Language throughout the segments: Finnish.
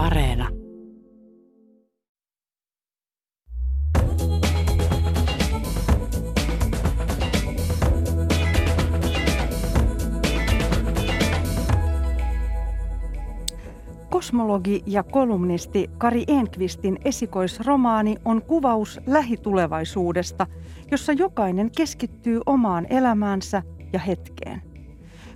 Areena. Kosmologi ja kolumnisti Kari Enqvistin esikoisromaani on kuvaus lähitulevaisuudesta, jossa jokainen keskittyy omaan elämäänsä ja hetkeen.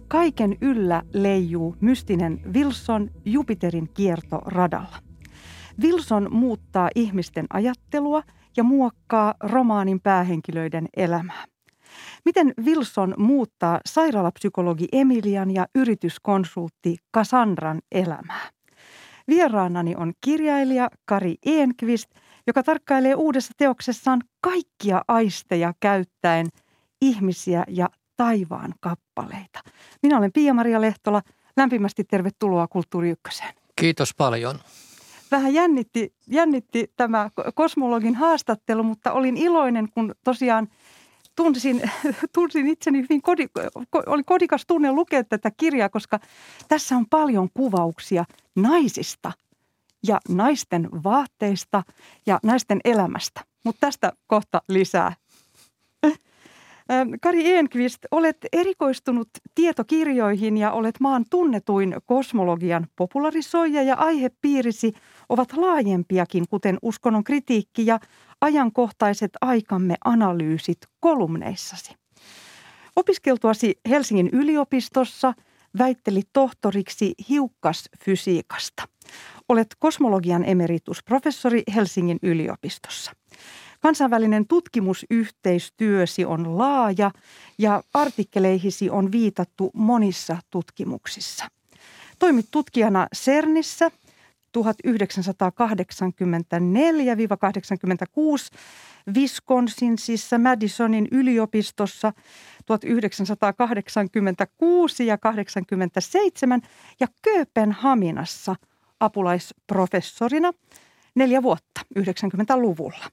Kaiken yllä leijuu mystinen Wilson Jupiterin kierto radalla. Wilson muuttaa ihmisten ajattelua ja muokkaa romaanin päähenkilöiden elämää. Miten Wilson muuttaa sairaalapsykologi Emilian ja yrityskonsultti Cassandran elämää? Vieraanani on kirjailija Kari Enqvist, joka tarkkailee uudessa teoksessaan kaikkia aisteja käyttäen ihmisiä ja taivaan kappaleita. Minä olen Pia-Maria Lehtola. Lämpimästi tervetuloa Kulttuuri Ykköseen. Kiitos paljon. Vähän jännitti, jännitti tämä kosmologin haastattelu, mutta olin iloinen, kun tosiaan tunsin, tunsin itseni hyvin, kodi, oli kodikas tunne lukea tätä kirjaa, koska tässä on paljon kuvauksia naisista ja naisten vaatteista ja naisten elämästä. Mutta tästä kohta lisää. Kari Enqvist, olet erikoistunut tietokirjoihin ja olet maan tunnetuin kosmologian popularisoija ja aihepiirisi ovat laajempiakin, kuten uskonnon kritiikki ja ajankohtaiset aikamme analyysit kolumneissasi. Opiskeltuasi Helsingin yliopistossa väittelit tohtoriksi hiukkasfysiikasta. Olet kosmologian emeritusprofessori Helsingin yliopistossa. Kansainvälinen tutkimusyhteistyösi on laaja ja artikkeleihisi on viitattu monissa tutkimuksissa. Toimit tutkijana CERNissä 1984-86, Wisconsinsissa Madisonin yliopistossa 1986 ja 87 ja Kööpenhaminassa apulaisprofessorina neljä vuotta 90-luvulla.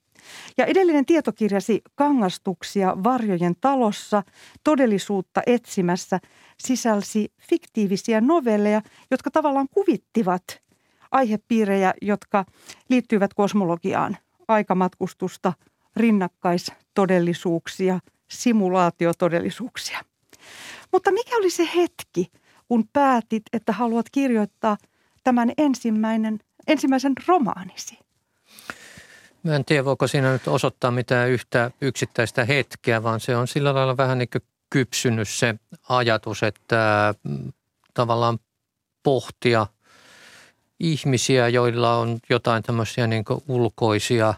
Ja edellinen tietokirjasi Kangastuksia varjojen talossa todellisuutta etsimässä sisälsi fiktiivisiä novelleja, jotka tavallaan kuvittivat aihepiirejä, jotka liittyvät kosmologiaan, aikamatkustusta, rinnakkaistodellisuuksia, simulaatiotodellisuuksia. Mutta mikä oli se hetki, kun päätit, että haluat kirjoittaa tämän ensimmäinen, ensimmäisen romaanisi? Mä en tiedä, voiko siinä nyt osoittaa mitään yhtä yksittäistä hetkeä, vaan se on sillä lailla vähän niin kuin kypsynyt se ajatus, että mm, tavallaan pohtia ihmisiä, joilla on jotain tämmöisiä niin ulkoisia,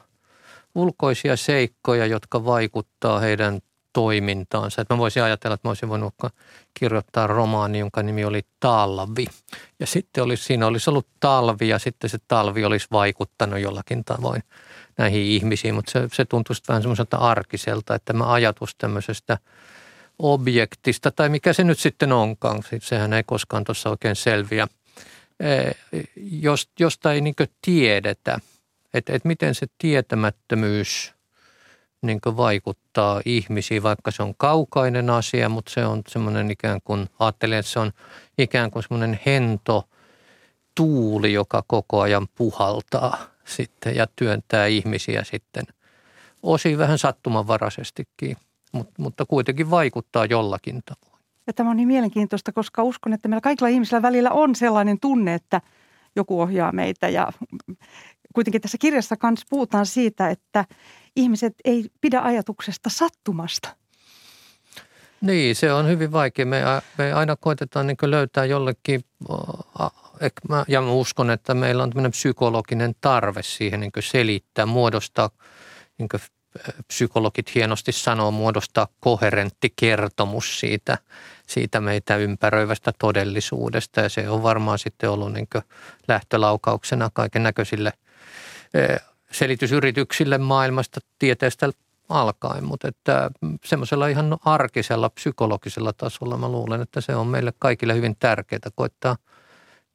ulkoisia seikkoja, jotka vaikuttaa heidän toimintaansa. Että mä voisin ajatella, että mä olisin voinut kirjoittaa romaani, jonka nimi oli Talvi. Ja sitten olisi, siinä olisi ollut talvi ja sitten se talvi olisi vaikuttanut jollakin tavoin näihin ihmisiin. Mutta se, se tuntuu vähän semmoiselta arkiselta, että mä ajatus tämmöisestä objektista tai mikä se nyt sitten onkaan. Sehän ei koskaan tuossa oikein selviä, josta ei niin tiedetä. Että et miten se tietämättömyys – niin vaikuttaa ihmisiin, vaikka se on kaukainen asia, mutta se on semmoinen ikään kuin, ajattelen, että se on ikään kuin semmoinen hento tuuli, joka koko ajan puhaltaa sitten ja työntää ihmisiä sitten osin vähän sattumanvaraisestikin, mutta, mutta kuitenkin vaikuttaa jollakin tavoin. Ja tämä on niin mielenkiintoista, koska uskon, että meillä kaikilla ihmisillä välillä on sellainen tunne, että joku ohjaa meitä ja kuitenkin tässä kirjassa kanssa puhutaan siitä, että ihmiset ei pidä ajatuksesta sattumasta. Niin, se on hyvin vaikea. Me, me aina koitetaan niin löytää jollekin, ja mä uskon, että meillä on tämmöinen psykologinen tarve siihen niin selittää, muodostaa, niin kuin psykologit hienosti sanoo, muodostaa koherentti kertomus siitä, siitä meitä ympäröivästä todellisuudesta. Ja se on varmaan sitten ollut niin lähtölaukauksena kaiken näköisille selitysyrityksille maailmasta tieteestä alkaen, mutta että semmoisella ihan arkisella psykologisella tasolla mä luulen, että se on meille kaikille hyvin tärkeää koittaa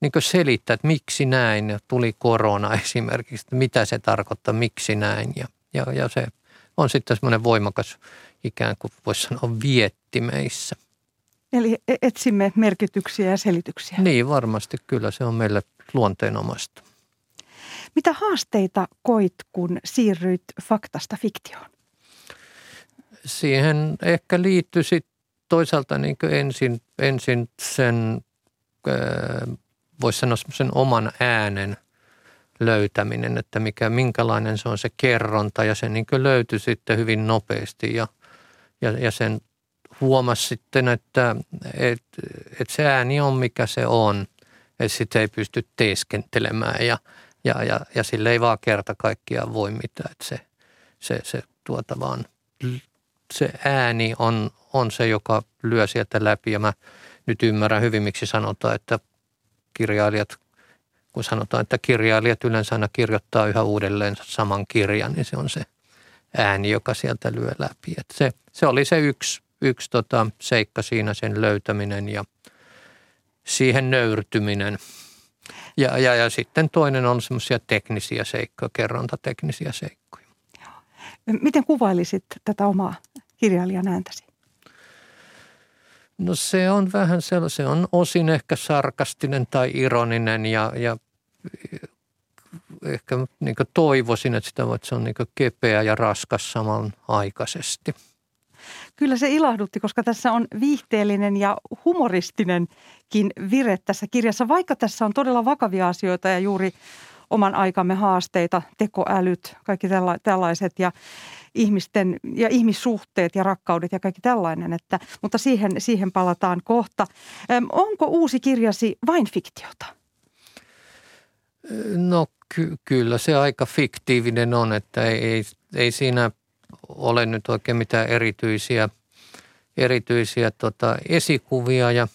niin selittää, että miksi näin ja tuli korona esimerkiksi, että mitä se tarkoittaa, miksi näin ja, ja, ja se on sitten semmoinen voimakas ikään kuin voisi sanoa vietti meissä. Eli etsimme merkityksiä ja selityksiä. Niin, varmasti kyllä se on meille luonteenomaista. Mitä haasteita koit, kun siirryit faktasta fiktioon? Siihen ehkä liittyi sit toisaalta niin ensin, ensin sen, voisi sanoa sen oman äänen löytäminen, että mikä, minkälainen se on se kerronta ja se niin löytyi sitten hyvin nopeasti ja, ja, ja sen huomasi sitten, että et, et se ääni on mikä se on, että sitä ei pysty teeskentelemään ja, ja, ja, ja sille ei vaan kerta kaikkiaan voi mitään, että se, se, se tuota vaan, se ääni on, on se, joka lyö sieltä läpi ja mä nyt ymmärrän hyvin, miksi sanotaan, että kirjailijat, kun sanotaan, että kirjailijat yleensä aina kirjoittaa yhä uudelleen saman kirjan, niin se on se ääni, joka sieltä lyö läpi. Että se, se oli se yksi yksi tota, seikka siinä sen löytäminen ja siihen nöyrtyminen. Ja, ja, ja sitten toinen on semmoisia teknisiä seikkoja, kerrontateknisiä seikkoja. Miten kuvailisit tätä omaa kirjailijan ääntäsi? No se on vähän sellainen, se on osin ehkä sarkastinen tai ironinen ja, ja ehkä niin toivoisin, että sitä että se on niin kepeä ja raskas samanaikaisesti – Kyllä se ilahdutti, koska tässä on viihteellinen ja humoristinenkin vire tässä kirjassa, vaikka tässä on todella vakavia asioita ja juuri oman aikamme haasteita, tekoälyt, kaikki tällaiset ja ihmisten ja ihmissuhteet ja rakkaudet ja kaikki tällainen, että, mutta siihen, siihen palataan kohta. Onko uusi kirjasi vain fiktiota? No ky- kyllä se aika fiktiivinen on, että ei, ei, ei siinä ole nyt oikein mitään erityisiä, erityisiä tota, esikuvia ja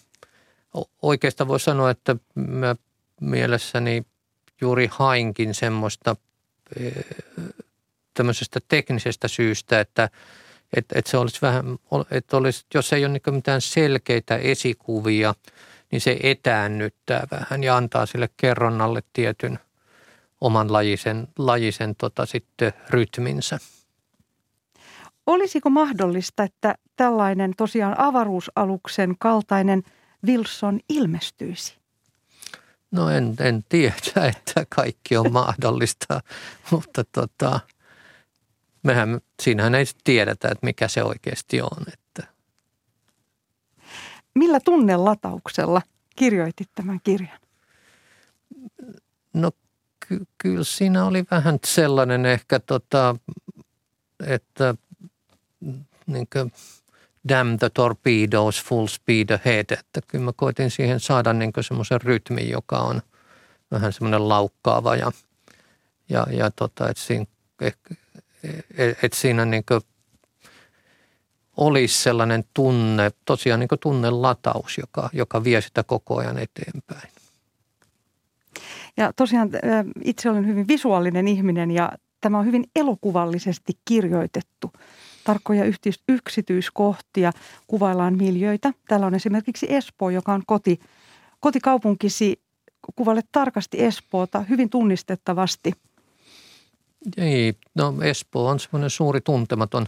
oikeastaan voi sanoa, että mä mielessäni juuri hainkin semmoista e, tämmöisestä teknisestä syystä, että että että se olisi vähän, että olisi, jos ei ole niin mitään selkeitä esikuvia, niin se etäännyttää vähän ja antaa sille kerronnalle tietyn oman lajisen, lajisen tota sitten rytminsä. Olisiko mahdollista, että tällainen tosiaan avaruusaluksen kaltainen Wilson ilmestyisi? No en, en tiedä, että kaikki on mahdollista, mutta tota, mehän, siinähän ei tiedetä, että mikä se oikeasti on. Että. Millä tunnelatauksella kirjoitit tämän kirjan? No ky- kyllä siinä oli vähän sellainen ehkä, tota, että niin kuin damn the torpedoes, full speed ahead. Että kyllä mä koitin siihen saada niin semmoisen rytmin, joka on vähän semmoinen laukkaava ja, ja, ja tota, että siinä, et siinä niin olisi sellainen tunne, tosiaan niin tunnelataus, joka, joka vie sitä koko ajan eteenpäin. Ja tosiaan itse olen hyvin visuaalinen ihminen ja tämä on hyvin elokuvallisesti kirjoitettu tarkkoja yksityiskohtia, kuvaillaan miljöitä. Täällä on esimerkiksi Espoo, joka on koti, kotikaupunkisi. Kuvalle tarkasti Espoota hyvin tunnistettavasti. Ei, no Espoo on semmoinen suuri tuntematon,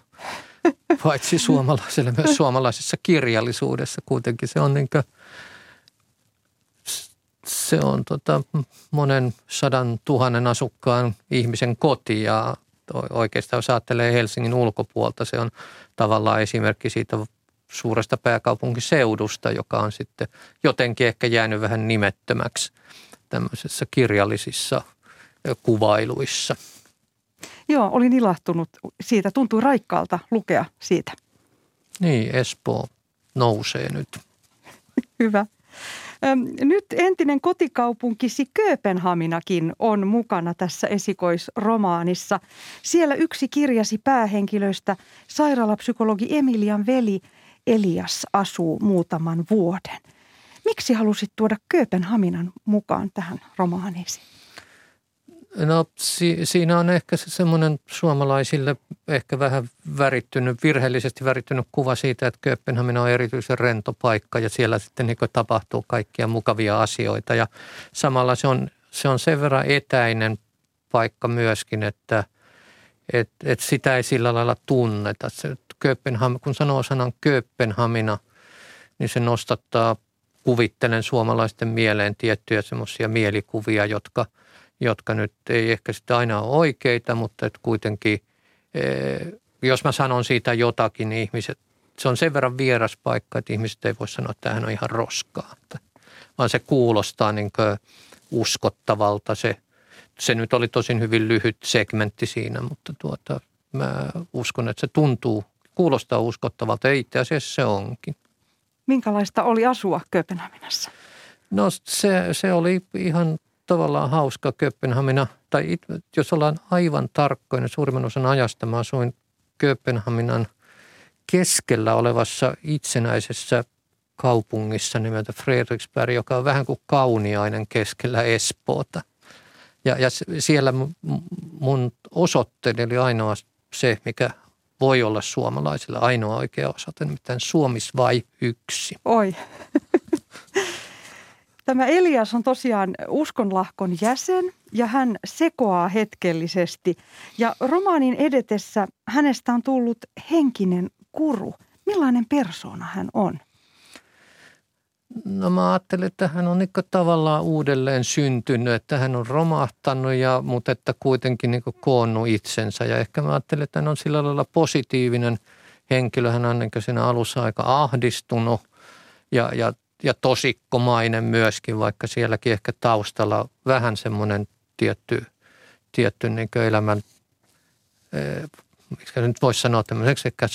paitsi suomalaiselle, myös suomalaisessa kirjallisuudessa kuitenkin. Se on niin kuin, se on tota monen sadan tuhannen asukkaan ihmisen koti ja oikeastaan jos ajattelee Helsingin ulkopuolta, se on tavallaan esimerkki siitä suuresta pääkaupunkiseudusta, joka on sitten jotenkin ehkä jäänyt vähän nimettömäksi tämmöisissä kirjallisissa kuvailuissa. Joo, olin ilahtunut siitä. Tuntuu raikkaalta lukea siitä. Niin, Espoo nousee nyt. Hyvä. Nyt entinen kotikaupunkisi Kööpenhaminakin on mukana tässä esikoisromaanissa. Siellä yksi kirjasi päähenkilöistä, sairaalapsykologi Emilian veli Elias, asuu muutaman vuoden. Miksi halusit tuoda Kööpenhaminan mukaan tähän romaaniisi? No si- siinä on ehkä se semmoinen suomalaisille ehkä vähän värittynyt, virheellisesti värittynyt kuva siitä, että Kööpenhamina on erityisen rento paikka ja siellä sitten niin tapahtuu kaikkia mukavia asioita. Ja samalla se on, se on sen verran etäinen paikka myöskin, että et, et sitä ei sillä lailla tunneta. Se Kööpenham, kun sanoo sanan Kööpenhamina, niin se nostattaa kuvittelen suomalaisten mieleen tiettyjä semmoisia mielikuvia, jotka, jotka nyt ei ehkä sitten aina ole oikeita, mutta että kuitenkin, jos mä sanon siitä jotakin, niin ihmiset, se on sen verran vieras paikka, että ihmiset ei voi sanoa, että tämähän on ihan roskaa. Vaan se kuulostaa niin uskottavalta. Se, se nyt oli tosin hyvin lyhyt segmentti siinä, mutta tuota, mä uskon, että se tuntuu, kuulostaa uskottavalta ja itse asiassa se onkin. Minkälaista oli asua Kööpenhaminassa? No se, se oli ihan tavallaan hauska Kööpenhamina, tai jos ollaan aivan tarkkoinen, suurimman osan ajasta mä asuin Kööpenhaminan keskellä olevassa itsenäisessä kaupungissa nimeltä Fredriksberg, joka on vähän kuin kauniainen keskellä Espoota. Ja, ja siellä mun osoitteeni oli ainoa se, mikä voi olla suomalaisilla ainoa oikea osoite, nimittäin Suomis vai yksi. Oi. Tämä Elias on tosiaan uskonlahkon jäsen ja hän sekoaa hetkellisesti. Ja romaanin edetessä hänestä on tullut henkinen kuru. Millainen persoona hän on? No mä ajattelin, että hän on niin tavallaan uudelleen syntynyt, että hän on romahtanut, ja, mutta että kuitenkin niin koonnut itsensä. Ja ehkä mä ajattelin, että hän on sillä lailla positiivinen henkilö. Hän on niin siinä alussa aika ahdistunut ja, ja, ja tosikkomainen myöskin, vaikka sielläkin ehkä taustalla vähän semmoinen tietty, tietty niin elämän miksi nyt voisi sanoa tämmöiseksi ehkä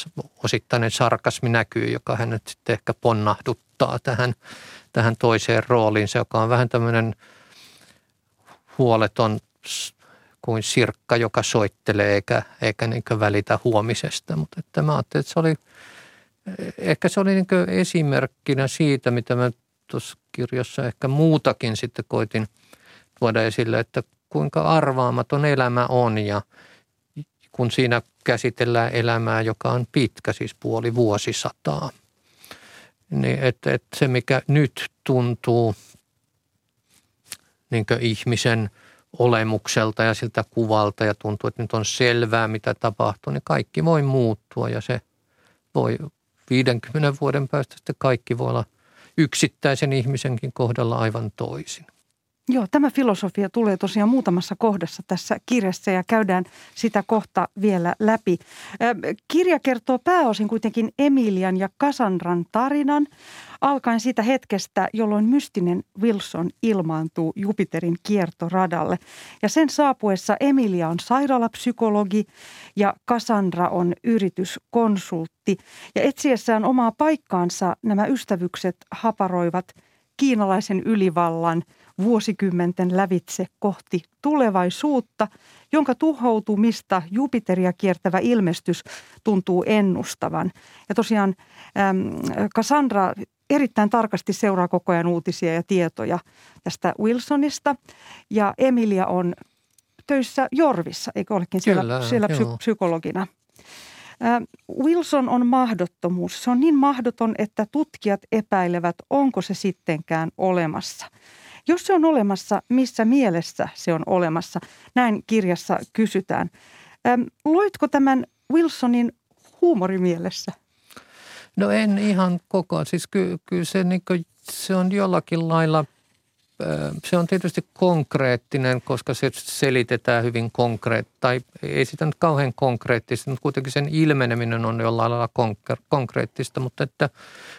osittainen sarkasmi näkyy, joka hänet sitten ehkä ponnahduttaa tähän, tähän toiseen rooliinsa, joka on vähän tämmöinen huoleton kuin sirkka, joka soittelee eikä, eikä niin välitä huomisesta. Mutta että mä ajattelin, että se oli, ehkä se oli niin esimerkkinä siitä, mitä mä tuossa kirjassa ehkä muutakin sitten koitin tuoda esille, että kuinka arvaamaton elämä on ja – kun siinä käsitellään elämää, joka on pitkä, siis puoli vuosisataa. Niin että, että se, mikä nyt tuntuu niin ihmisen olemukselta ja siltä kuvalta ja tuntuu, että nyt on selvää, mitä tapahtuu, niin kaikki voi muuttua ja se voi 50 vuoden päästä sitten kaikki voi olla yksittäisen ihmisenkin kohdalla aivan toisin. Joo, tämä filosofia tulee tosiaan muutamassa kohdassa tässä kirjassa ja käydään sitä kohta vielä läpi. Kirja kertoo pääosin kuitenkin Emilian ja Cassandran tarinan, alkaen siitä hetkestä, jolloin mystinen Wilson ilmaantuu Jupiterin kiertoradalle. Ja sen saapuessa Emilia on sairaalapsykologi ja Cassandra on yrityskonsultti. Ja etsiessään omaa paikkaansa nämä ystävykset haparoivat kiinalaisen ylivallan – vuosikymmenten lävitse kohti tulevaisuutta, jonka tuhoutumista Jupiteria kiertävä ilmestys tuntuu ennustavan. Ja tosiaan Cassandra erittäin tarkasti seuraa koko ajan uutisia ja tietoja tästä Wilsonista. Ja Emilia on töissä Jorvissa, eikö olekin siellä, Kyllä, siellä psy- psykologina. Wilson on mahdottomuus. Se on niin mahdoton, että tutkijat epäilevät, onko se sittenkään olemassa. Jos se on olemassa, missä mielessä se on olemassa? Näin kirjassa kysytään. Luitko tämän Wilsonin huumorimielessä? No en ihan koko. Siis kyllä, ky se, niin kuin, se on jollakin lailla, se on tietysti konkreettinen, koska se selitetään hyvin konkreettisesti, tai ei sitä nyt kauhean konkreettista, mutta kuitenkin sen ilmeneminen on jollain lailla konkreettista, mutta että,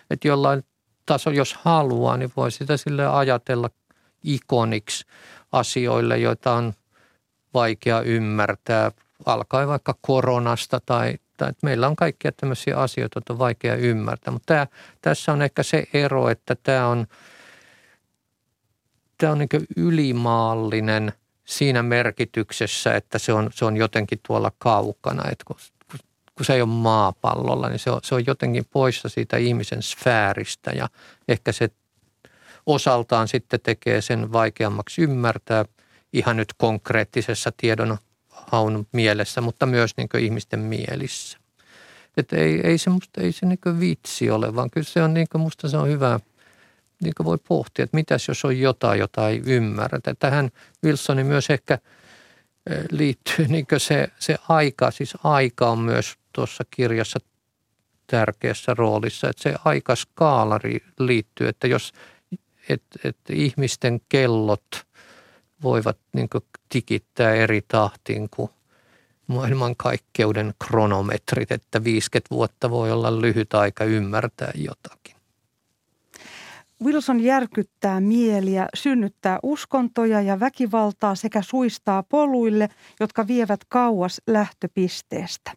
että jollain taso, jos haluaa, niin voi sitä sille ajatella ikoniksi asioille, joita on vaikea ymmärtää, alkaen vaikka koronasta tai, tai että meillä on kaikkia tämmöisiä asioita, joita on vaikea ymmärtää. Mutta tämä, tässä on ehkä se ero, että tämä on, tämä on niin ylimaallinen siinä merkityksessä, että se on, se on jotenkin tuolla kaukana. Että kun, kun se ei ole maapallolla, niin se on, se on jotenkin poissa siitä ihmisen sfääristä ja ehkä se osaltaan sitten tekee sen vaikeammaksi ymmärtää ihan nyt konkreettisessa tiedon haun mielessä, mutta myös niin ihmisten mielissä. Että ei, ei se, musta, ei se niin vitsi ole, vaan kyllä se on niin kuin, musta se on hyvä, niin voi pohtia, että mitäs jos on jotain, jota ei ymmärrä. Tähän Wilsonin myös ehkä eh, liittyy niin se, se aika, siis aika on myös tuossa kirjassa tärkeässä roolissa, että se aikaskaala liittyy, että jos että et ihmisten kellot voivat niin tikittää eri tahtiin kuin maailmankaikkeuden kronometrit, että 50 vuotta voi olla lyhyt aika ymmärtää jotakin. Wilson järkyttää mieliä, synnyttää uskontoja ja väkivaltaa sekä suistaa poluille, jotka vievät kauas lähtöpisteestä.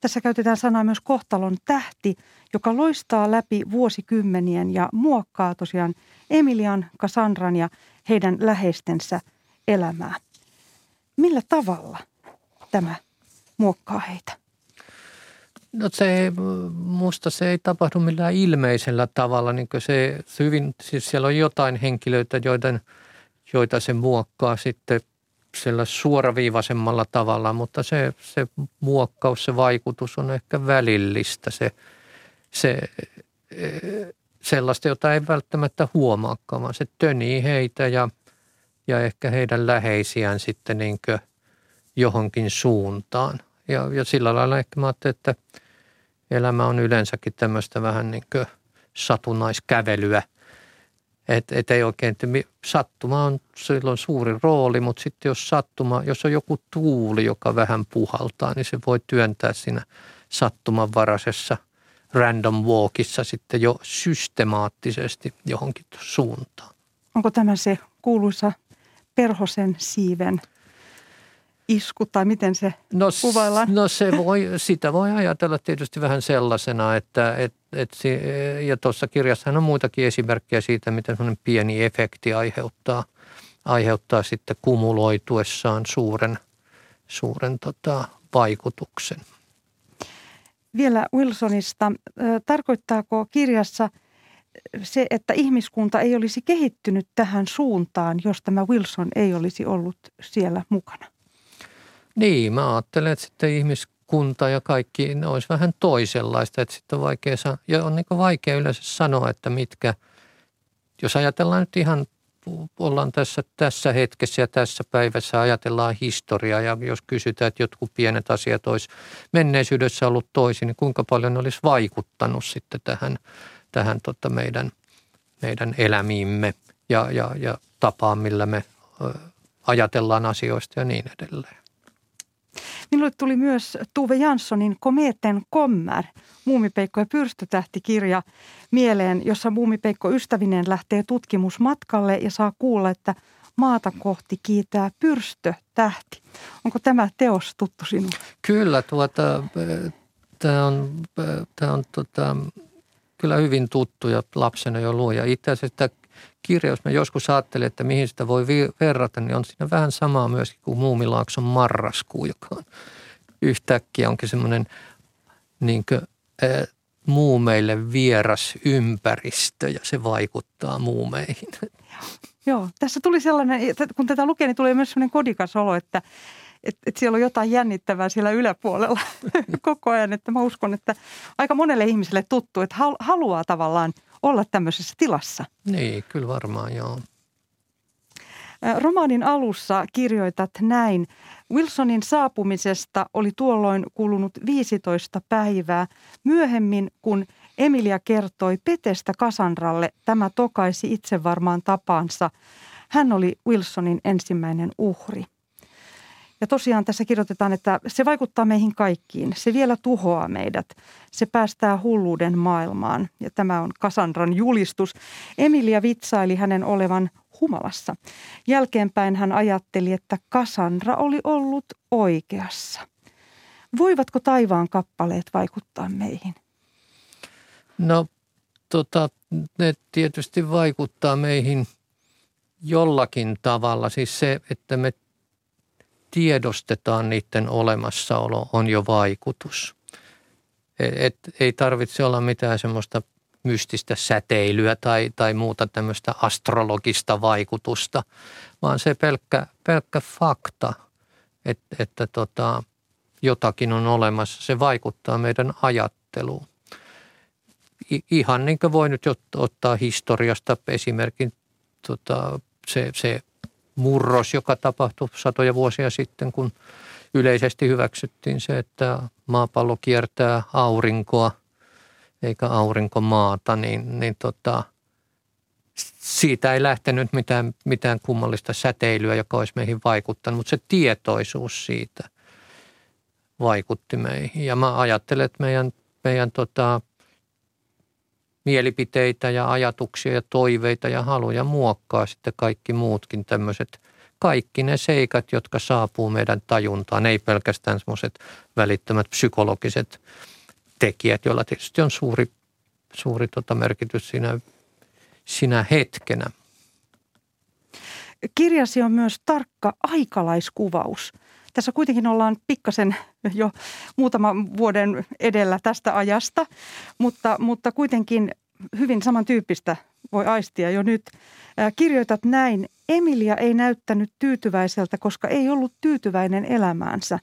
Tässä käytetään sanaa myös kohtalon tähti, joka loistaa läpi vuosikymmenien ja muokkaa tosiaan Emilian, Cassandran ja heidän läheistensä elämää. Millä tavalla tämä muokkaa heitä? No se musta se ei tapahdu millään ilmeisellä tavalla. Niin se hyvin, siis siellä on jotain henkilöitä, joiden, joita se muokkaa sitten sillä suoraviivaisemmalla tavalla, mutta se, se muokkaus, se vaikutus on ehkä välillistä. Se, se, sellaista, jota ei välttämättä huomaakaan, vaan se tönii heitä ja, ja ehkä heidän läheisiään sitten niin johonkin suuntaan. Ja, ja sillä lailla ehkä mä ajattelin, että elämä on yleensäkin tämmöistä vähän niin kuin satunnaiskävelyä. Että et ei oikein, että sattuma on silloin suuri rooli, mutta sitten jos sattuma, jos on joku tuuli, joka vähän puhaltaa, niin se voi työntää siinä sattumanvaraisessa random walkissa sitten jo systemaattisesti johonkin suuntaan. Onko tämä se kuuluisa perhosen siiven isku tai miten se no, kuvaillaan? No se voi, sitä voi ajatella tietysti vähän sellaisena, että et, et, ja tuossa kirjassahan on muitakin esimerkkejä siitä, miten sellainen pieni efekti aiheuttaa, aiheuttaa sitten kumuloituessaan suuren, suuren tota, vaikutuksen. Vielä Wilsonista. Tarkoittaako kirjassa se, että ihmiskunta ei olisi kehittynyt tähän suuntaan, jos tämä Wilson ei olisi ollut siellä mukana? Niin, mä ajattelen, että sitten ihmiskunta ja kaikki, ne olisi vähän toisenlaista, että sitten on vaikea, ja on niin vaikea yleensä sanoa, että mitkä, jos ajatellaan nyt ihan, ollaan tässä, tässä hetkessä ja tässä päivässä, ajatellaan historiaa ja jos kysytään, että jotkut pienet asiat olisi menneisyydessä ollut toisin, niin kuinka paljon ne olisi vaikuttanut sitten tähän, tähän tota meidän, meidän elämiimme ja, ja, ja tapaan, millä me ajatellaan asioista ja niin edelleen. Minulle tuli myös Tuve Janssonin Kometen kommer, Muumipeikko ja pyrstötähti-kirja mieleen, jossa Muumipeikko ystävineen lähtee tutkimusmatkalle ja saa kuulla, että maata kohti kiitää pyrstötähti. Onko tämä teos tuttu sinulle? Kyllä, tuota, tämä on, tämä on tota, kyllä hyvin tuttu ja lapsena jo luoja. Itse asiassa kirja, jos mä joskus ajattelen, että mihin sitä voi verrata, niin on siinä vähän samaa myöskin kuin Muumilaakson marraskuu, joka on yhtäkkiä onkin semmoinen niin kuin, äh, muumeille vieras ympäristö ja se vaikuttaa muumeihin. Joo, tässä tuli sellainen, kun tätä lukee, niin tulee myös sellainen kodikas olo, että, että, että siellä on jotain jännittävää siellä yläpuolella koko ajan. Että mä uskon, että aika monelle ihmiselle tuttu, että haluaa tavallaan olla tämmöisessä tilassa. Niin, kyllä varmaan joo. Romaanin alussa kirjoitat näin. Wilsonin saapumisesta oli tuolloin kulunut 15 päivää. Myöhemmin, kun Emilia kertoi Petestä Kasandralle, tämä tokaisi itse varmaan tapansa. Hän oli Wilsonin ensimmäinen uhri. Ja tosiaan tässä kirjoitetaan, että se vaikuttaa meihin kaikkiin. Se vielä tuhoaa meidät. Se päästää hulluuden maailmaan. Ja tämä on Kasandran julistus. Emilia vitsaili hänen olevan humalassa. Jälkeenpäin hän ajatteli, että Kasandra oli ollut oikeassa. Voivatko taivaan kappaleet vaikuttaa meihin? No, tota, ne tietysti vaikuttaa meihin jollakin tavalla. Siis se, että me tiedostetaan niiden olemassaolo, on jo vaikutus. Et, et, ei tarvitse olla mitään semmoista mystistä säteilyä tai, tai muuta tämmöistä astrologista vaikutusta, vaan se pelkkä, pelkkä fakta, että, että tota, jotakin on olemassa, se vaikuttaa meidän ajatteluun. I, ihan niin kuin voi nyt ottaa historiasta esimerkin tota, se, se murros, joka tapahtui satoja vuosia sitten, kun yleisesti hyväksyttiin se, että maapallo kiertää aurinkoa eikä aurinko maata, niin, niin tota, siitä ei lähtenyt mitään, mitään kummallista säteilyä, joka olisi meihin vaikuttanut, mutta se tietoisuus siitä vaikutti meihin. Ja mä ajattelen, että meidän, meidän tota, mielipiteitä ja ajatuksia ja toiveita ja haluja muokkaa sitten kaikki muutkin tämmöiset, kaikki ne seikat, jotka saapuu meidän tajuntaan, ei pelkästään semmoiset välittömät psykologiset tekijät, joilla tietysti on suuri, suuri tota merkitys siinä, siinä hetkenä. Kirjasi on myös tarkka aikalaiskuvaus. Tässä kuitenkin ollaan pikkasen jo muutaman vuoden edellä tästä ajasta, mutta, mutta kuitenkin hyvin samantyyppistä voi aistia jo nyt. Kirjoitat näin, Emilia ei näyttänyt tyytyväiseltä, koska ei ollut tyytyväinen elämäänsä.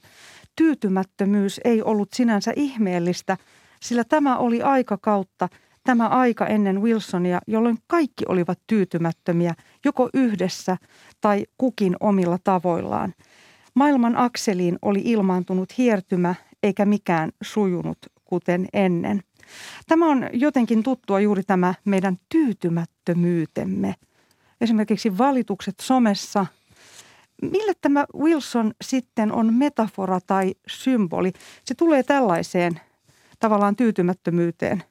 Tyytymättömyys ei ollut sinänsä ihmeellistä, sillä tämä oli aikakautta, tämä aika ennen Wilsonia, jolloin kaikki olivat tyytymättömiä, joko yhdessä tai kukin omilla tavoillaan. Maailman akseliin oli ilmaantunut hiertymä, eikä mikään sujunut kuten ennen. Tämä on jotenkin tuttua juuri tämä meidän tyytymättömyytemme. Esimerkiksi valitukset somessa. Mille tämä Wilson sitten on metafora tai symboli? Se tulee tällaiseen tavallaan tyytymättömyyteen.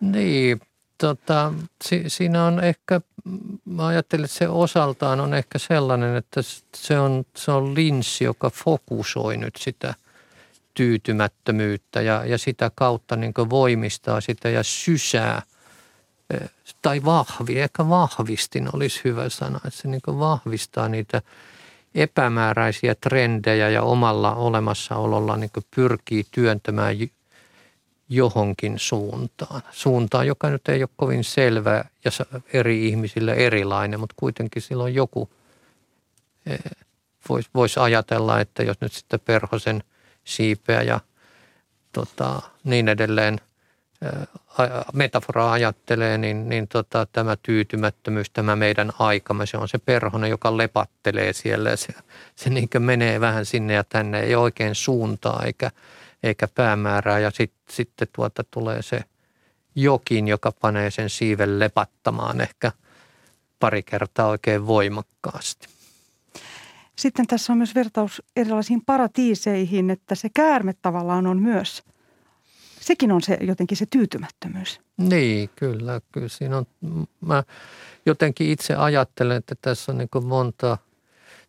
Niin, tota, si, siinä on ehkä, mä ajattelen, että se osaltaan on ehkä sellainen, että se on, se on linssi, joka fokusoi nyt sitä tyytymättömyyttä ja, ja sitä kautta niin voimistaa sitä ja sysää eh, tai vahvi, ehkä vahvistin olisi hyvä sana, että se niin vahvistaa niitä epämääräisiä trendejä ja omalla olemassaololla niin pyrkii työntämään johonkin suuntaan. Suuntaan, joka nyt ei ole kovin selvä ja eri ihmisille erilainen, mutta kuitenkin silloin joku eh, voisi vois ajatella, että jos nyt sitten Perhosen siipeä ja tota, niin edelleen eh, metaforaa ajattelee, niin, niin tota, tämä tyytymättömyys, tämä meidän aikamme, se on se perhonen, joka lepattelee siellä. Se, se niin menee vähän sinne ja tänne, ei oikein suuntaa eikä – eikä päämäärää ja sit, sitten tuota tulee se jokin, joka panee sen siiven lepattamaan ehkä pari kertaa oikein voimakkaasti. Sitten tässä on myös vertaus erilaisiin paratiiseihin, että se käärme tavallaan on myös, sekin on se jotenkin se tyytymättömyys. Niin, kyllä. Kyllä siinä on, mä jotenkin itse ajattelen, että tässä on niin monta,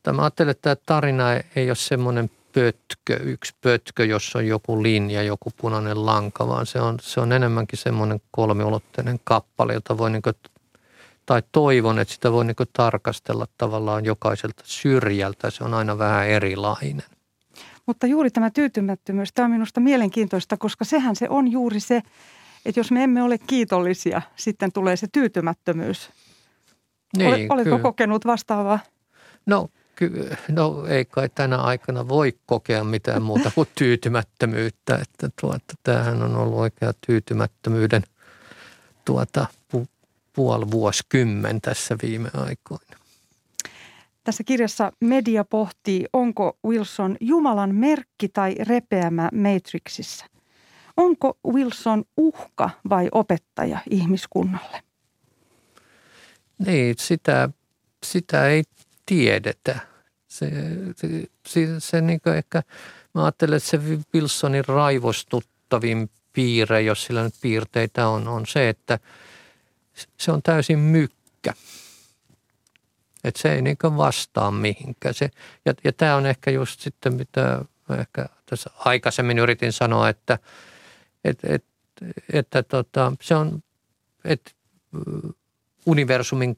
tai mä ajattelen, että tämä tarina ei ole semmoinen pötkö, yksi pötkö, jossa on joku linja, joku punainen lanka, vaan se on, se on enemmänkin semmoinen kolmiulotteinen kappale, jota voi niin kuin, tai toivon, että sitä voi niin kuin tarkastella tavallaan jokaiselta syrjältä. Se on aina vähän erilainen. Mutta juuri tämä tyytymättömyys, tämä on minusta mielenkiintoista, koska sehän se on juuri se, että jos me emme ole kiitollisia, sitten tulee se tyytymättömyys. Niin, Oletko kyllä. kokenut vastaavaa? No no ei kai tänä aikana voi kokea mitään muuta kuin tyytymättömyyttä. Että tuota, tämähän on ollut oikea tyytymättömyyden tuota, pu, puoli vuosikymmen tässä viime aikoina. Tässä kirjassa media pohtii, onko Wilson Jumalan merkki tai repeämä Matrixissa. Onko Wilson uhka vai opettaja ihmiskunnalle? Niin, sitä, sitä ei tiedetä. Se, se, se, se niin ehkä, mä ajattelen, että se Wilsonin raivostuttavin piirre, jos sillä nyt piirteitä on, on se, että se on täysin mykkä. Että se ei niin vastaa mihinkään. Se, ja, ja tämä on ehkä just sitten, mitä ehkä tässä aikaisemmin yritin sanoa, että, et, et, että tota, se on, että universumin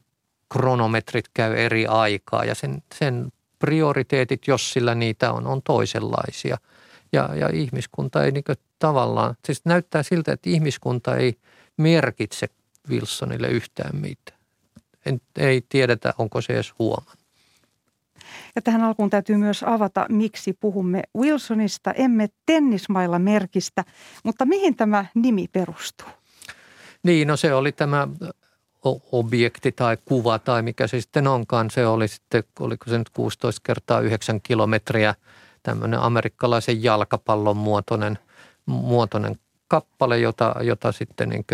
kronometrit käy eri aikaa ja sen, sen prioriteetit, jos sillä niitä on, on toisenlaisia. Ja, ja ihmiskunta ei niin tavallaan, siis näyttää siltä, että ihmiskunta ei merkitse Wilsonille yhtään mitään. En, ei tiedetä, onko se edes huomannut. Ja tähän alkuun täytyy myös avata, miksi puhumme Wilsonista, emme tennismailla merkistä, mutta mihin tämä nimi perustuu? Niin, no se oli tämä objekti tai kuva tai mikä se sitten onkaan. Se oli sitten, oliko se nyt 16 kertaa 9 kilometriä tämmöinen amerikkalaisen jalkapallon muotoinen, muotoinen kappale, jota, jota sitten niin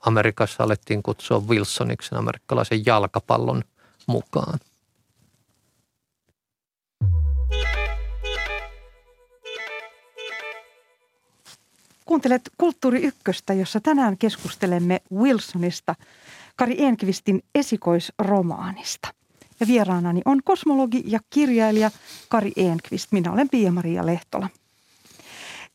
Amerikassa alettiin kutsua Wilsoniksi amerikkalaisen jalkapallon mukaan. Kuuntelet Kulttuuri Ykköstä, jossa tänään keskustelemme Wilsonista, Kari Enqvistin esikoisromaanista. Ja vieraanani on kosmologi ja kirjailija Kari Enqvist. Minä olen Pia-Maria Lehtola.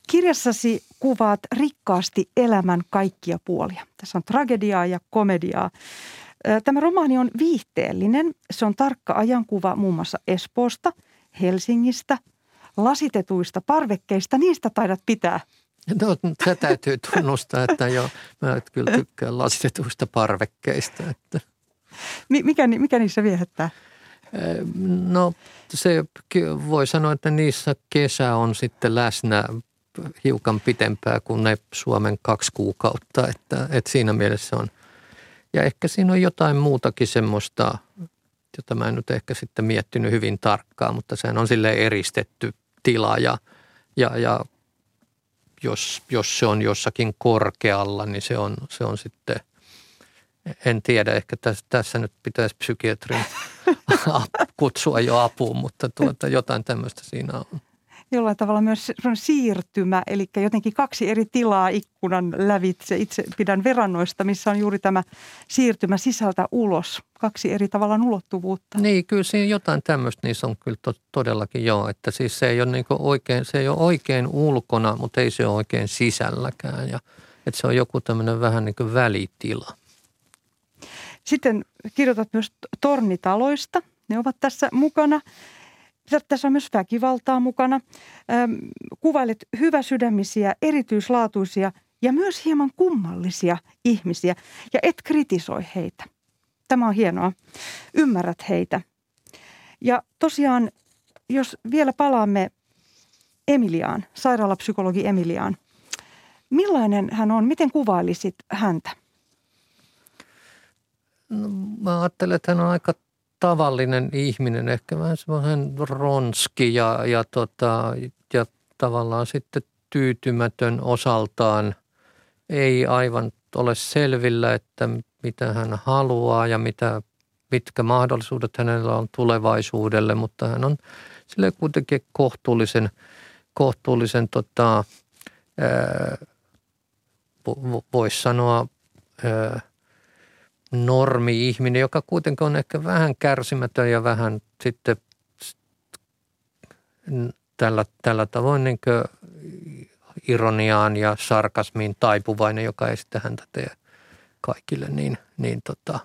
Kirjassasi kuvaat rikkaasti elämän kaikkia puolia. Tässä on tragediaa ja komediaa. Tämä romaani on viihteellinen. Se on tarkka ajankuva muun muassa Espoosta, Helsingistä, lasitetuista parvekkeista. Niistä taidat pitää No se täytyy tunnustaa, että jo, mä kyllä tykkään lasitetuista parvekkeista. Että. Mikä, mikä niissä viehättää? No se voi sanoa, että niissä kesä on sitten läsnä hiukan pitempää kuin ne Suomen kaksi kuukautta, että, että siinä mielessä on. Ja ehkä siinä on jotain muutakin semmoista, jota mä en nyt ehkä sitten miettinyt hyvin tarkkaan, mutta sehän on sille eristetty tila ja, ja, ja jos, jos se on jossakin korkealla, niin se on, se on sitten, en tiedä, ehkä tässä, tässä nyt pitäisi psykiatrin kutsua jo apuun, mutta tuota, jotain tämmöistä siinä on jollain tavalla myös siirtymä, eli jotenkin kaksi eri tilaa ikkunan lävitse. Itse pidän verannoista, missä on juuri tämä siirtymä sisältä ulos. Kaksi eri tavallaan ulottuvuutta. Niin, kyllä siinä jotain tämmöistä niissä on kyllä to, todellakin joo, että siis se ei ole, niin oikein, se ei ole oikein ulkona, mutta ei se ole oikein sisälläkään. Ja, että se on joku tämmöinen vähän niin kuin välitila. Sitten kirjoitat myös tornitaloista. Ne ovat tässä mukana. Tässä on myös väkivaltaa mukana. Kuvailet hyväsydämisiä, erityislaatuisia ja myös hieman kummallisia ihmisiä ja et kritisoi heitä. Tämä on hienoa. Ymmärrät heitä. Ja tosiaan, jos vielä palaamme Emiliaan, sairaalapsykologi Emiliaan. Millainen hän on? Miten kuvailisit häntä? No, mä ajattelen, että hän on aika tavallinen ihminen, ehkä vähän semmoinen ronski ja, ja, tota, ja tavallaan sitten tyytymätön osaltaan. Ei aivan ole selvillä, että mitä hän haluaa ja mitä, mitkä mahdollisuudet hänellä on tulevaisuudelle, mutta hän on sille kuitenkin kohtuullisen, kohtuullisen tota, voisi sanoa, ää, normi-ihminen, joka kuitenkin on ehkä vähän kärsimätön ja vähän sitten tällä, tällä tavoin niin ironiaan ja sarkasmiin taipuvainen, joka ei sitten häntä tee kaikille niin, niin tota,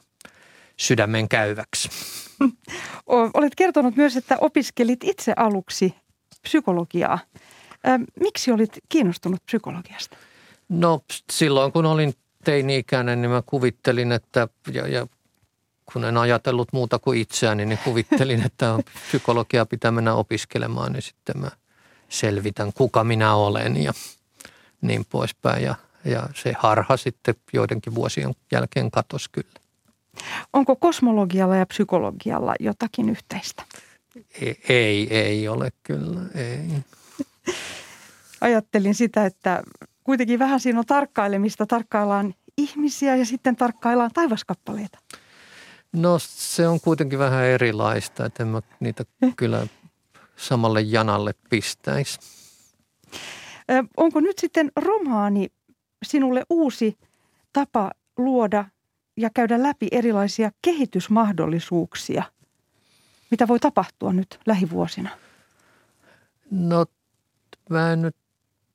sydämen käyväksi. Olet kertonut myös, että opiskelit itse aluksi psykologiaa. Miksi olit kiinnostunut psykologiasta? No silloin kun olin teini-ikäinen, niin mä kuvittelin, että ja, ja kun en ajatellut muuta kuin itseäni, niin kuvittelin, että psykologia pitää mennä opiskelemaan, niin sitten mä selvitän, kuka minä olen ja niin poispäin. Ja, ja se harha sitten joidenkin vuosien jälkeen katosi kyllä. Onko kosmologialla ja psykologialla jotakin yhteistä? Ei, ei, ei ole kyllä, ei. Ajattelin sitä, että kuitenkin vähän siinä on tarkkailemista. Tarkkaillaan ihmisiä ja sitten tarkkaillaan taivaskappaleita. No se on kuitenkin vähän erilaista, että en mä niitä kyllä samalle janalle pistäisi. Onko nyt sitten romaani sinulle uusi tapa luoda ja käydä läpi erilaisia kehitysmahdollisuuksia? Mitä voi tapahtua nyt lähivuosina? No mä en nyt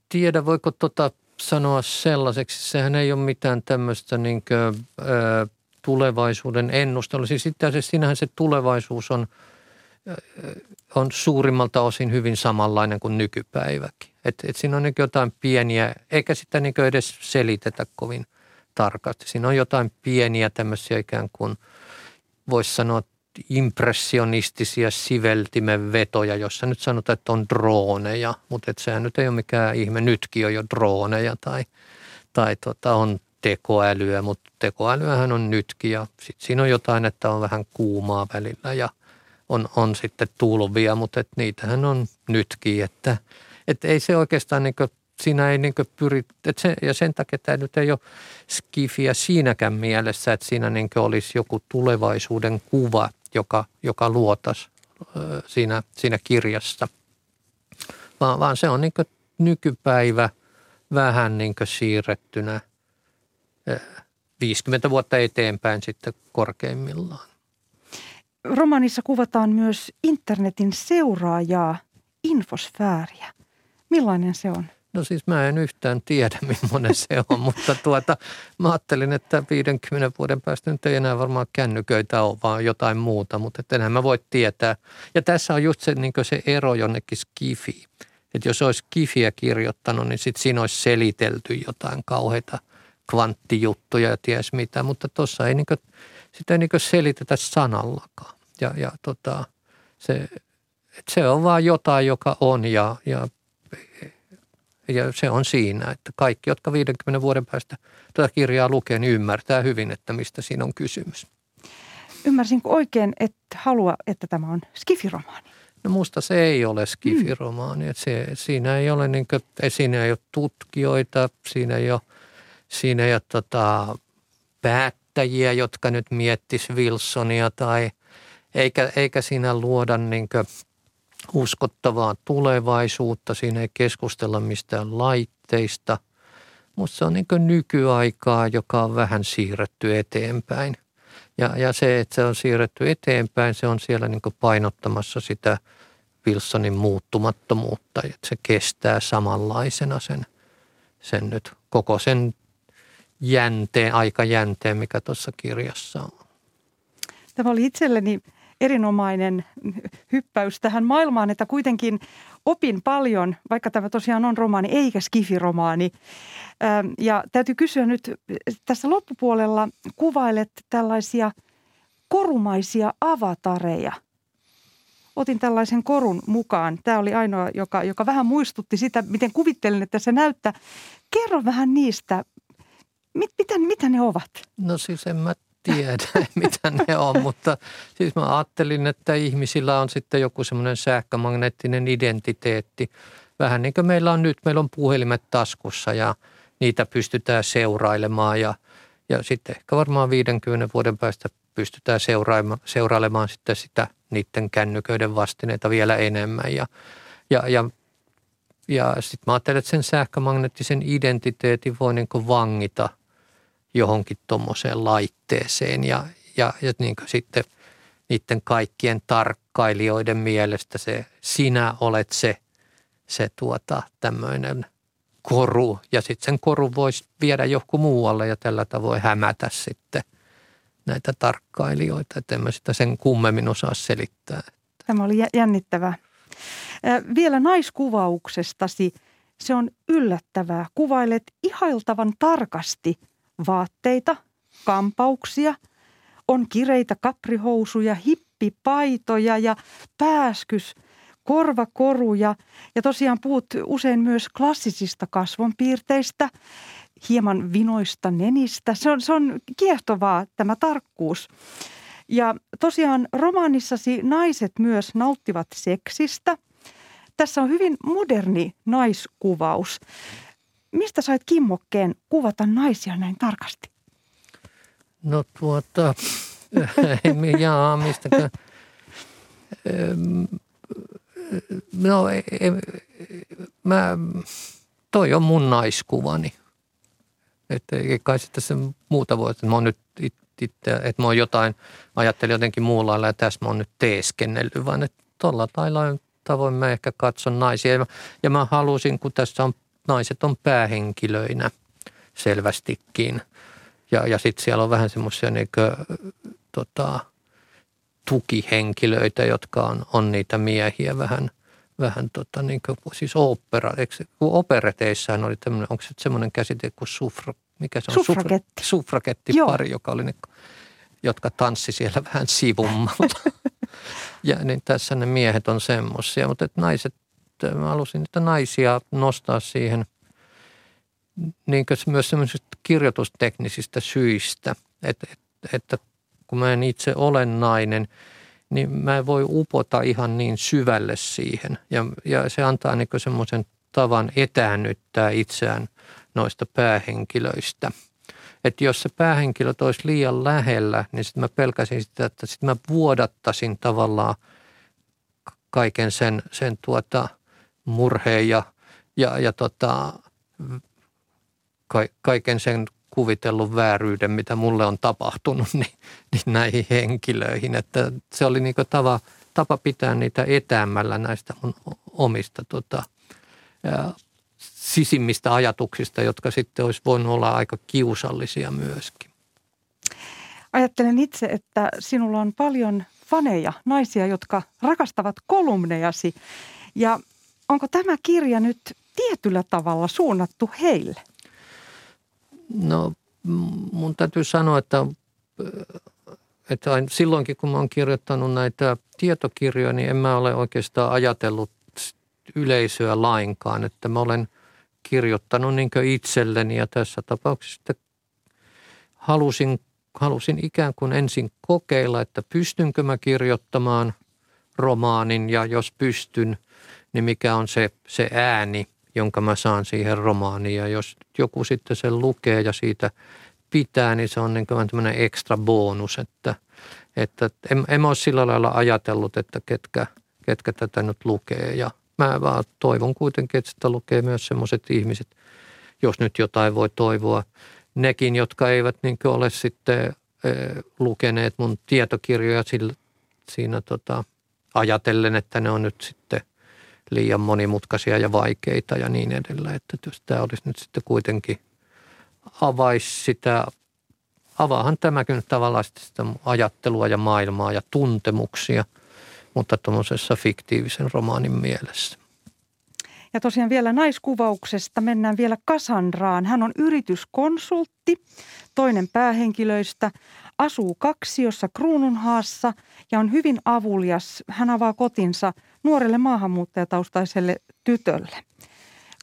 tiedä, voiko tota sanoa sellaiseksi. Sehän ei ole mitään tämmöistä niin kuin, ö, tulevaisuuden ennustelua. Siis itse asiassa siinähän se tulevaisuus on, on suurimmalta osin hyvin samanlainen kuin nykypäiväkin. Et, et siinä on niin jotain pieniä, eikä sitä niin edes selitetä kovin tarkasti. Siinä on jotain pieniä tämmöisiä ikään kuin, voisi sanoa, impressionistisia siveltimen vetoja, jossa nyt sanotaan, että on drooneja, mutta et sehän nyt ei ole mikään ihme. Nytkin on jo drooneja tai, tai tota, on tekoälyä, mutta tekoälyähän on nytkin ja sitten siinä on jotain, että on vähän kuumaa välillä ja on, on sitten tulvia, mutta et niitähän on nytkin, että et ei se oikeastaan niin siinä ei niin pyri, että se, ja sen takia tämä nyt ei ole skifiä siinäkään mielessä, että siinä niin olisi joku tulevaisuuden kuva, joka, joka luotas siinä, siinä kirjassa. Vaan, vaan se on niin nykypäivä vähän niin siirrettynä 50 vuotta eteenpäin sitten korkeimmillaan. Romanissa kuvataan myös internetin seuraajaa, infosfääriä. Millainen se on? No siis mä en yhtään tiedä, millainen se on, mutta tuota, mä ajattelin, että 50 vuoden päästä nyt ei enää varmaan kännyköitä ole, vaan jotain muuta, mutta enää mä voi tietää. Ja tässä on just se, niin se ero jonnekin skifiin. Että jos olisi kifiä kirjoittanut, niin sitten siinä olisi selitelty jotain kauheita kvanttijuttuja ja ties mitä, mutta tuossa ei niinku, sitä ei niinku selitetä sanallakaan. Ja, ja tota, se, se on vaan jotain, joka on ja, ja, ja se on siinä, että kaikki, jotka 50 vuoden päästä tätä kirjaa lukee, niin ymmärtää hyvin, että mistä siinä on kysymys. Ymmärsinkö oikein, että halua, että tämä on skifiromaani? No musta se ei ole skifiromaani. Mm. se, siinä ei ole, niin kuin, siinä ei ole tutkijoita, siinä ei ole, siinä ei ole tota, päättäjiä, jotka nyt miettis Wilsonia tai eikä, eikä siinä luoda niin kuin, uskottavaa tulevaisuutta. Siinä ei keskustella mistään laitteista, mutta se on niin nykyaikaa, joka on vähän siirretty eteenpäin. Ja, ja se, että se on siirretty eteenpäin, se on siellä niin painottamassa sitä Wilsonin muuttumattomuutta, että se kestää samanlaisena sen, sen nyt koko sen jänteen, aikajänteen, mikä tuossa kirjassa on. Tämä oli itselleni erinomainen hyppäys tähän maailmaan, että kuitenkin opin paljon, vaikka tämä tosiaan on romaani eikä skifiromaani. Ja täytyy kysyä nyt, tässä loppupuolella kuvailet tällaisia korumaisia avatareja. Otin tällaisen korun mukaan. Tämä oli ainoa, joka, joka vähän muistutti sitä, miten kuvittelin, että se näyttää. Kerro vähän niistä, mit, mitä, mitä ne ovat? No siis en mä tiedä, mitä ne on, mutta siis mä ajattelin, että ihmisillä on sitten joku semmoinen sähkömagneettinen identiteetti. Vähän niin kuin meillä on nyt, meillä on puhelimet taskussa ja niitä pystytään seurailemaan ja, ja sitten ehkä varmaan 50 vuoden päästä pystytään seurailemaan, seurailemaan sitten sitä niiden kännyköiden vastineita vielä enemmän ja, ja, ja ja sitten mä ajattelen, että sen sähkömagneettisen identiteetin voi niin vangita johonkin tuommoiseen laitteeseen ja, ja, ja niin sitten niiden kaikkien tarkkailijoiden mielestä se sinä olet se, se tuota, tämmöinen koru ja sitten sen koru voisi viedä johonkin muualle ja tällä tavoin hämätä sitten näitä tarkkailijoita, että en mä sitä sen kummemmin osaa selittää. Tämä oli jännittävää. Vielä naiskuvauksestasi. Se on yllättävää. Kuvailet ihailtavan tarkasti vaatteita, kampauksia, on kireitä kaprihousuja, hippipaitoja ja pääskys, korvakoruja ja tosiaan puhut usein myös klassisista kasvonpiirteistä, hieman vinoista nenistä. Se on, se on kiehtovaa tämä tarkkuus. Ja tosiaan romaanissasi naiset myös nauttivat seksistä. Tässä on hyvin moderni naiskuvaus. Mistä sait kimmokkeen kuvata naisia näin tarkasti? No tuota, jaa, mistäkö? No, e, e, mä, toi on mun naiskuvani. Että ei kai sitten se muuta voi, että mä oon nyt itse, että mä oon jotain, ajattelin jotenkin muulla lailla ja tässä mä oon nyt teeskennellyt, vaan että tuolla tavoin mä ehkä katson naisia. Ja mä, ja mä halusin, kun tässä on naiset on päähenkilöinä selvästikin. Ja, ja sitten siellä on vähän semmoisia niin tota, tukihenkilöitä, jotka on, on niitä miehiä vähän, vähän tota, niin kuin, siis opera, eikö, kun opereteissaan oli tämmöinen, onko se semmoinen käsite kuin sufra, mikä se on? Suffragetti. Suffragettipari, joka oli ne, jotka tanssi siellä vähän sivummalla. ja niin tässä ne miehet on semmoisia, mutta että naiset mä halusin että naisia nostaa siihen niin myös semmoisista kirjoitusteknisistä syistä, että, että, että kun mä en itse ole nainen, niin mä en voi upota ihan niin syvälle siihen. Ja, ja se antaa niin semmoisen tavan etäännyttää itseään noista päähenkilöistä. Että jos se päähenkilö olisi liian lähellä, niin sitten mä pelkäsin sitä, että sitten mä vuodattaisin tavallaan kaiken sen, sen tuota murheen ja, ja, ja tota, ka, kaiken sen kuvitellun vääryyden, mitä mulle on tapahtunut, niin, niin näihin henkilöihin. Että se oli niin tava, tapa pitää niitä etäämällä näistä mun omista tota, ää, sisimmistä ajatuksista, jotka sitten olisi voinut olla aika kiusallisia myöskin. Ajattelen itse, että sinulla on paljon faneja, naisia, jotka rakastavat kolumnejasi. Ja onko tämä kirja nyt tietyllä tavalla suunnattu heille? No mun täytyy sanoa, että, että silloinkin kun mä oon kirjoittanut näitä tietokirjoja, niin en mä ole oikeastaan ajatellut yleisöä lainkaan. Että mä olen kirjoittanut niin itselleni ja tässä tapauksessa halusin, halusin ikään kuin ensin kokeilla, että pystynkö mä kirjoittamaan romaanin ja jos pystyn, niin mikä on se, se ääni – jonka mä saan siihen romaaniin. Ja jos joku sitten sen lukee ja siitä pitää, niin se on niin kuin tämmöinen ekstra bonus, että, että en, en mä ole sillä lailla ajatellut, että ketkä, ketkä tätä nyt lukee. Ja mä vaan toivon kuitenkin, että sitä lukee myös semmoiset ihmiset, jos nyt jotain voi toivoa. Nekin, jotka eivät niin ole sitten lukeneet mun tietokirjoja sillä, siinä tota, ajatellen, että ne on nyt sitten – liian monimutkaisia ja vaikeita ja niin edelleen. Että jos tämä olisi nyt sitten kuitenkin avaisi sitä, avaahan tämäkin tavallaan sitä ajattelua ja maailmaa ja tuntemuksia, mutta tuommoisessa fiktiivisen romaanin mielessä. Ja tosiaan vielä naiskuvauksesta mennään vielä Kasandraan. Hän on yrityskonsultti, toinen päähenkilöistä, asuu kaksiossa Kruununhaassa ja on hyvin avulias. Hän avaa kotinsa nuorelle maahanmuuttajataustaiselle tytölle.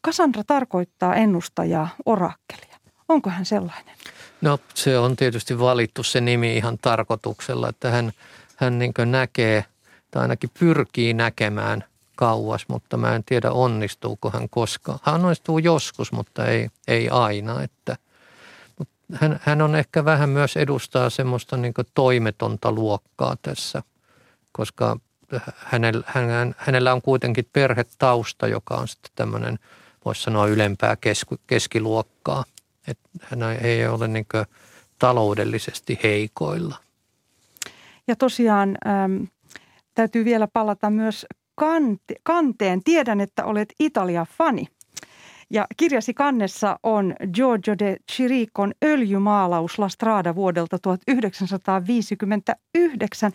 Kassandra tarkoittaa ennustajaa, orakkelia. Onko hän sellainen? No se on tietysti valittu se nimi ihan tarkoituksella, että hän, hän niin näkee tai ainakin pyrkii näkemään kauas, mutta mä en tiedä onnistuuko hän koskaan. Hän onnistuu joskus, mutta ei, ei aina. Että, hän, hän on ehkä vähän myös edustaa semmoista niin toimetonta luokkaa tässä, koska hänellä, hän, hänellä on kuitenkin perhetausta, joka on sitten tämmöinen, voisi sanoa ylempää keskiluokkaa. Että hän ei ole niin taloudellisesti heikoilla. Ja tosiaan äm, täytyy vielä palata myös kante, kanteen. Tiedän, että olet Italia-fani. Ja kirjasi kannessa on Giorgio de Chiricon öljymaalaus La Strada vuodelta 1959.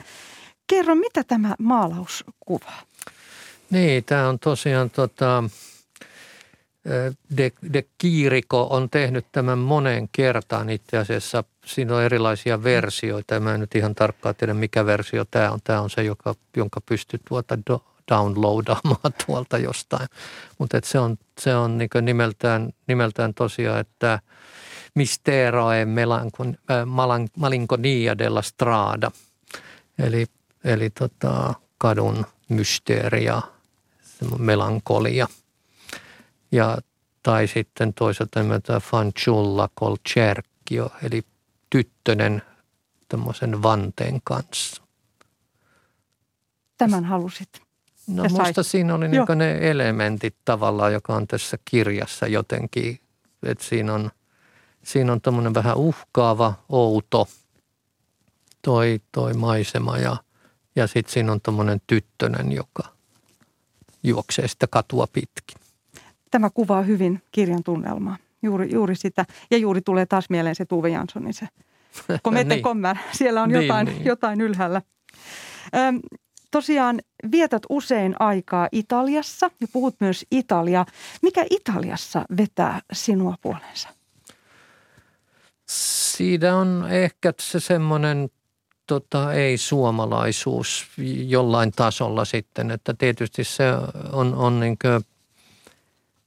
Kerro, mitä tämä maalaus kuvaa? Niin, tämä on tosiaan tota, De, De Kiiriko on tehnyt tämän moneen kertaan itse asiassa. Siinä on erilaisia versioita. Mä en nyt ihan tarkkaan tiedä, mikä versio tämä on. Tämä on se, joka, jonka pystyy tuota do, downloadaamaan tuolta jostain. Mutta se on, se on niin nimeltään, nimeltään tosiaan, että Mistero e malinconia della strada. Eli eli tota, kadun mysteeri ja melankolia. Ja, tai sitten toisaalta nimeltä Fanciulla col cerchio, eli tyttönen tämmöisen vanteen kanssa. Tämän halusit. No ja musta siinä oli niin ne elementit tavallaan, joka on tässä kirjassa jotenkin, että siinä on, siinä on tämmöinen vähän uhkaava, outo toi, toi maisema ja – ja sitten siinä on tuommoinen tyttönen, joka juoksee sitä katua pitkin. Tämä kuvaa hyvin kirjan tunnelmaa. Juuri, juuri sitä. Ja juuri tulee taas mieleen se Tuve Janssonin se Komete niin. Kommer. Siellä on niin, jotain, niin. jotain ylhäällä. Öm, tosiaan vietät usein aikaa Italiassa ja puhut myös Italiaa. Mikä Italiassa vetää sinua puolensa? Siinä on ehkä se semmoinen tota, ei-suomalaisuus jollain tasolla sitten, että tietysti se on, on niin kuin,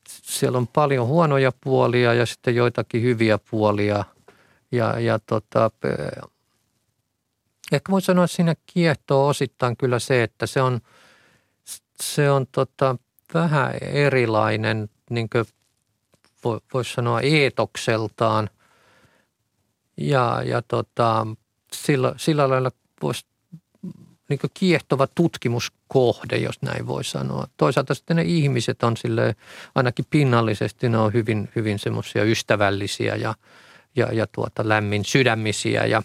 siellä on paljon huonoja puolia ja sitten joitakin hyviä puolia. Ja, ja tota, ehkä voi sanoa, että siinä kiehtoo osittain kyllä se, että se on, se on tota, vähän erilainen niin voisi sanoa eetokseltaan. Ja, ja tota, sillä, sillä lailla voisi niin kiehtova tutkimuskohde, jos näin voi sanoa. Toisaalta sitten ne ihmiset on sille ainakin pinnallisesti ne on hyvin, hyvin semmoisia ystävällisiä ja, ja, ja tuota, lämmin sydämisiä ja,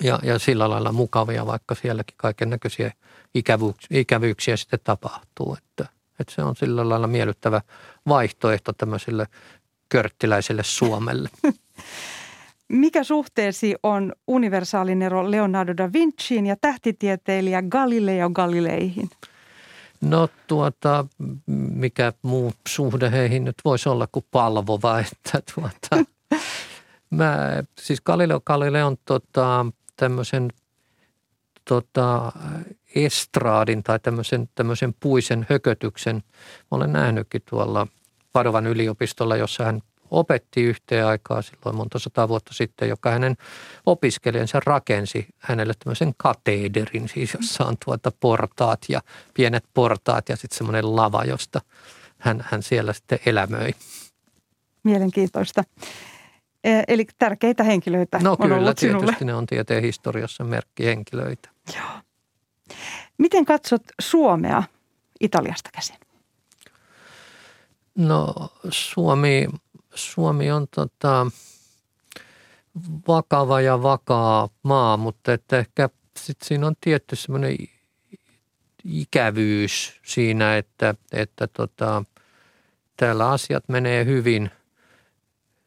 ja, ja sillä lailla mukavia, vaikka sielläkin kaiken näköisiä ikävyyksiä, ikävyyksiä sitten tapahtuu. Että, että se on sillä lailla miellyttävä vaihtoehto tämmöiselle körttiläiselle Suomelle. Mikä suhteesi on universaalin ero Leonardo da Vinciin ja tähtitieteilijä Galileo Galileihin? No tuota, mikä muu suhde heihin nyt voisi olla kuin palvova, että tuota, mä, siis Galileo Galileon tota, tämmöisen tota, estraadin tai tämmöisen, tämmöisen puisen hökötyksen. Mä olen nähnytkin tuolla Padovan yliopistolla, jossa hän opetti yhteen aikaa silloin monta sata vuotta sitten, joka hänen opiskelijansa rakensi hänelle tämmöisen kateederin, siis jossa on tuota portaat ja pienet portaat ja sitten semmoinen lava, josta hän, hän siellä sitten elämöi. Mielenkiintoista. E, eli tärkeitä henkilöitä No on kyllä, ollut tietysti sinulle. ne on tieteen historiassa merkkihenkilöitä. Joo. Miten katsot Suomea Italiasta käsin? No Suomi, Suomi on tota, vakava ja vakaa maa, mutta että ehkä sit siinä on tietty semmoinen ikävyys siinä, että, että tota, täällä asiat menee hyvin,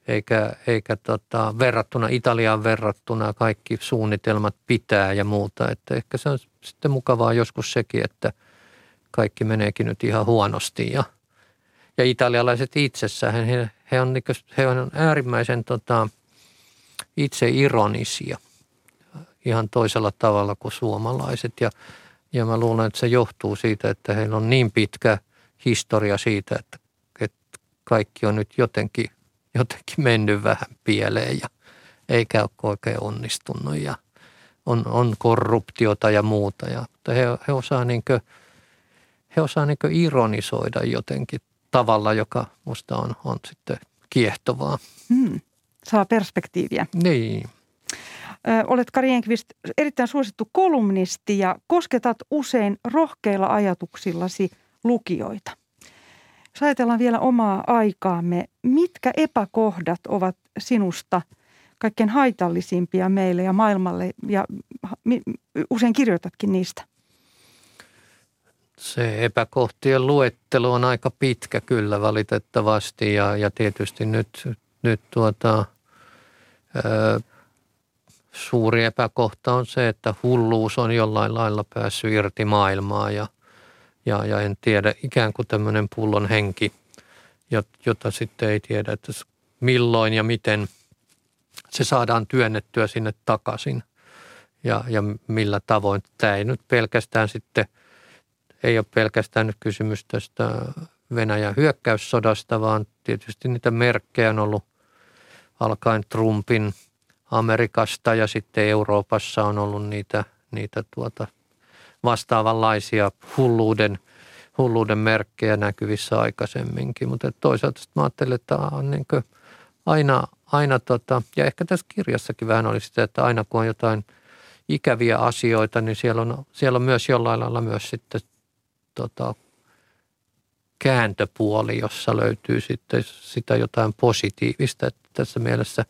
eikä, eikä tota, verrattuna Italiaan verrattuna kaikki suunnitelmat pitää ja muuta. Että ehkä se on sitten mukavaa joskus sekin, että kaikki meneekin nyt ihan huonosti ja – ja italialaiset itsessään, he, he, on, he on äärimmäisen tota, itse ironisia ihan toisella tavalla kuin suomalaiset. Ja, ja mä luulen, että se johtuu siitä, että heillä on niin pitkä historia siitä, että, että kaikki on nyt jotenkin, jotenkin mennyt vähän pieleen ja eikä ole oikein onnistunut ja on, on korruptiota ja muuta. Ja, mutta he, he osaa, niin kuin, he osaa niin ironisoida jotenkin tavalla, joka musta on, on sitten kiehtovaa. Hmm. Saa perspektiiviä. Niin. Ö, olet Kari Enqvist erittäin suosittu kolumnisti ja kosketat usein rohkeilla ajatuksillasi lukijoita. Jos ajatellaan vielä omaa aikaamme, mitkä epäkohdat ovat sinusta kaikkein haitallisimpia meille ja maailmalle ja usein kirjoitatkin niistä? Se epäkohtien luettelo on aika pitkä kyllä valitettavasti ja, ja tietysti nyt, nyt tuota, ö, suuri epäkohta on se, että hulluus on jollain lailla päässyt irti maailmaa ja, ja, ja en tiedä ikään kuin tämmöinen pullon henki, jota sitten ei tiedä, että milloin ja miten se saadaan työnnettyä sinne takaisin ja, ja millä tavoin. Tämä ei nyt pelkästään sitten – ei ole pelkästään nyt kysymys tästä Venäjän hyökkäyssodasta, vaan tietysti niitä merkkejä on ollut alkaen Trumpin Amerikasta ja sitten Euroopassa on ollut niitä, niitä tuota vastaavanlaisia hulluuden, hulluuden merkkejä näkyvissä aikaisemminkin. Mutta toisaalta mä ajattelen, että on niin aina, aina tota, ja ehkä tässä kirjassakin vähän oli sitä, että aina kun on jotain ikäviä asioita, niin siellä on, siellä on myös jollain lailla myös sitten tota, kääntöpuoli, jossa löytyy sitten sitä jotain positiivista. Että tässä mielessä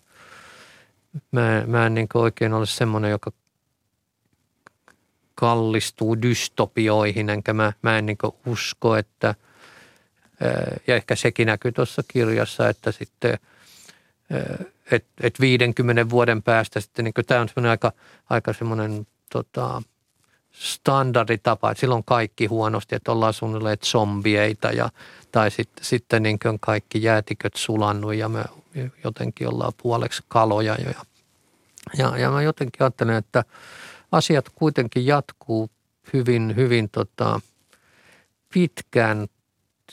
mä, mä en niin oikein ole semmoinen, joka kallistuu dystopioihin, enkä mä, mä en niin usko, että, ja ehkä sekin näkyy tuossa kirjassa, että sitten, että et 50 vuoden päästä sitten, niin tämä on semmoinen aika, aika semmoinen tota, standarditapa, että silloin kaikki huonosti, että ollaan suunnilleen zombieita ja, tai sitten, sitten niin kuin kaikki jäätiköt sulannut ja me jotenkin ollaan puoleksi kaloja. Ja, ja, ja mä jotenkin ajattelen, että asiat kuitenkin jatkuu hyvin, hyvin tota, pitkään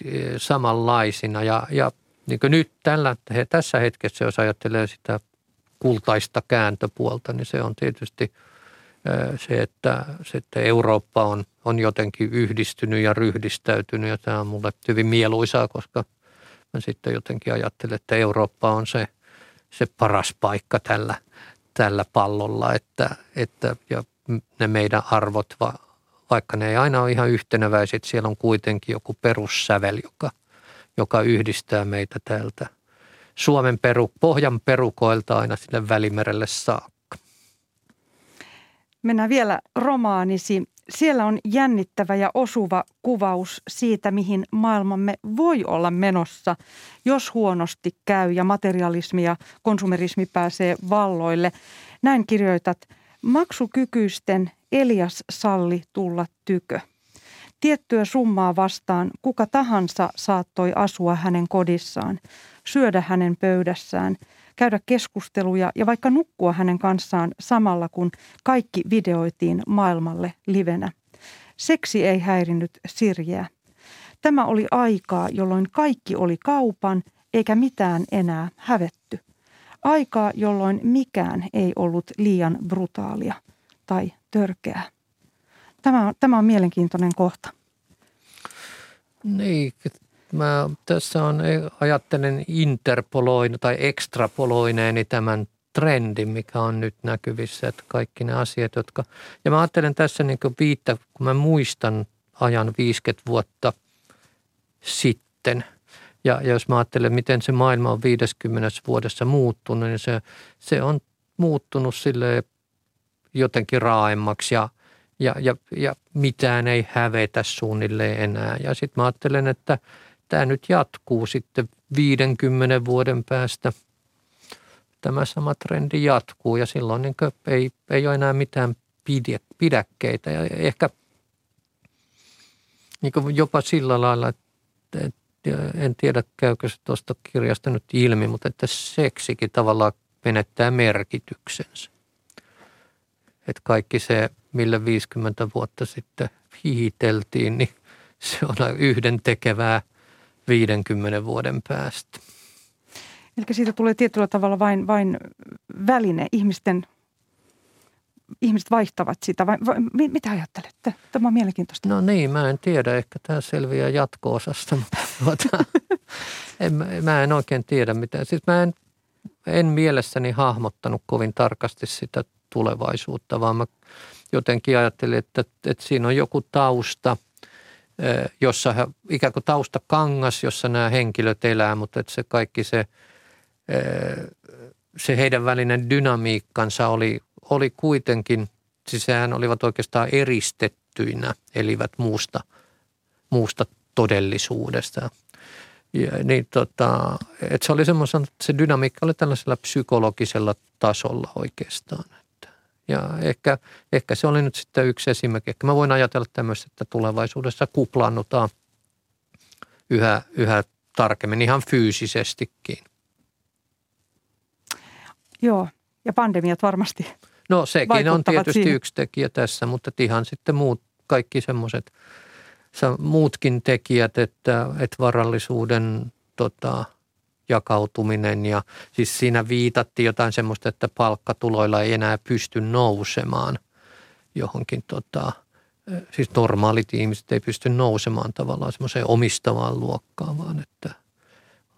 e, samanlaisina ja, ja niin kuin nyt tällä, tässä hetkessä, jos ajattelee sitä kultaista kääntöpuolta, niin se on tietysti – se, että, se, että Eurooppa on, on jotenkin yhdistynyt ja ryhdistäytynyt ja tämä on mulle hyvin mieluisaa, koska mä sitten jotenkin ajattelen, että Eurooppa on se, se paras paikka tällä, tällä pallolla, että, että ja ne meidän arvot, va, vaikka ne ei aina ole ihan yhteneväiset, siellä on kuitenkin joku perussävel, joka, joka yhdistää meitä täältä Suomen peru, pohjan perukoilta aina sinne Välimerelle saakka. Mennään vielä romaanisi. Siellä on jännittävä ja osuva kuvaus siitä, mihin maailmamme voi olla menossa, jos huonosti käy ja materialismi ja konsumerismi pääsee valloille. Näin kirjoitat, maksukykyisten Elias salli tulla tykö. Tiettyä summaa vastaan kuka tahansa saattoi asua hänen kodissaan, syödä hänen pöydässään, käydä keskusteluja ja vaikka nukkua hänen kanssaan samalla kun kaikki videoitiin maailmalle livenä. Seksi ei häirinnyt sirjää. Tämä oli aikaa, jolloin kaikki oli kaupan eikä mitään enää hävetty. Aikaa, jolloin mikään ei ollut liian brutaalia tai törkeää. Tämä, tämä on mielenkiintoinen kohta. Niin, mä tässä on, ajattelen interpoloin tai ekstrapoloineeni tämän trendin, mikä on nyt näkyvissä, että kaikki ne asiat, jotka... Ja mä ajattelen tässä niin kuin viittä, kun mä muistan ajan 50 vuotta sitten – ja, ja jos mä ajattelen, miten se maailma on 50 vuodessa muuttunut, niin se, se on muuttunut sille jotenkin raaemmaksi ja, ja, ja, ja mitään ei hävetä suunnilleen enää. Ja sitten mä ajattelen, että tämä nyt jatkuu sitten 50 vuoden päästä. Tämä sama trendi jatkuu ja silloin niin ei, ei ole enää mitään pidäkkeitä ja ehkä niin jopa sillä lailla, että, en tiedä käykö se tuosta kirjasta nyt ilmi, mutta että seksikin tavallaan menettää merkityksensä. Että kaikki se, millä 50 vuotta sitten hiihiteltiin, niin se on yhden tekevää 50 vuoden päästä. Eli siitä tulee tietyllä tavalla vain, vain väline ihmisten ihmiset vaihtavat sitä vai, vai mitä ajattelette? Tämä on mielenkiintoista. No niin, mä en tiedä. Ehkä tämä selviää jatko-osasta, mutta tuota, en, mä en oikein tiedä mitä. Siis mä en, en mielessäni hahmottanut kovin tarkasti sitä tulevaisuutta, vaan mä jotenkin ajattelin, että, että siinä on joku tausta, jossa ikään kuin tausta kangas, jossa nämä henkilöt elää, mutta että se kaikki se, se heidän välinen dynamiikkansa oli, oli kuitenkin, siis sehän olivat oikeastaan eristettyinä, elivät muusta, muusta todellisuudesta. Ja, niin tota, että se oli semmoisen, että se dynamiikka oli tällaisella psykologisella tasolla oikeastaan. Ja ehkä, ehkä se oli nyt sitten yksi esimerkki. Ehkä mä voin ajatella tämmöistä, että tulevaisuudessa kuplannutaan yhä, yhä tarkemmin ihan fyysisestikin. Joo, ja pandemiat varmasti No sekin on tietysti siihen. yksi tekijä tässä, mutta ihan sitten muut, kaikki semmoiset muutkin tekijät, että, että varallisuuden tota, jakautuminen ja siis siinä viitattiin jotain semmoista, että palkkatuloilla ei enää pysty nousemaan johonkin tota, siis normaalit ihmiset ei pysty nousemaan tavallaan semmoiseen omistavaan luokkaan, vaan että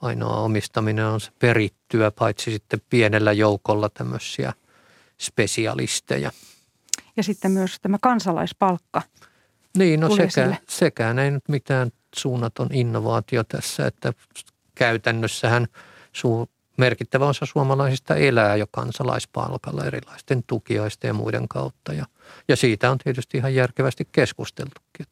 ainoa omistaminen on se perittyä, paitsi sitten pienellä joukolla tämmöisiä – spesialisteja. Ja sitten myös tämä kansalaispalkka. Niin, no sekä, sekään ei nyt mitään suunnaton innovaatio tässä, että käytännössähän suu, merkittävä osa suomalaisista elää jo kansalaispalkalla erilaisten tukiaisten ja muiden kautta. Ja, ja siitä on tietysti ihan järkevästi keskusteltukin.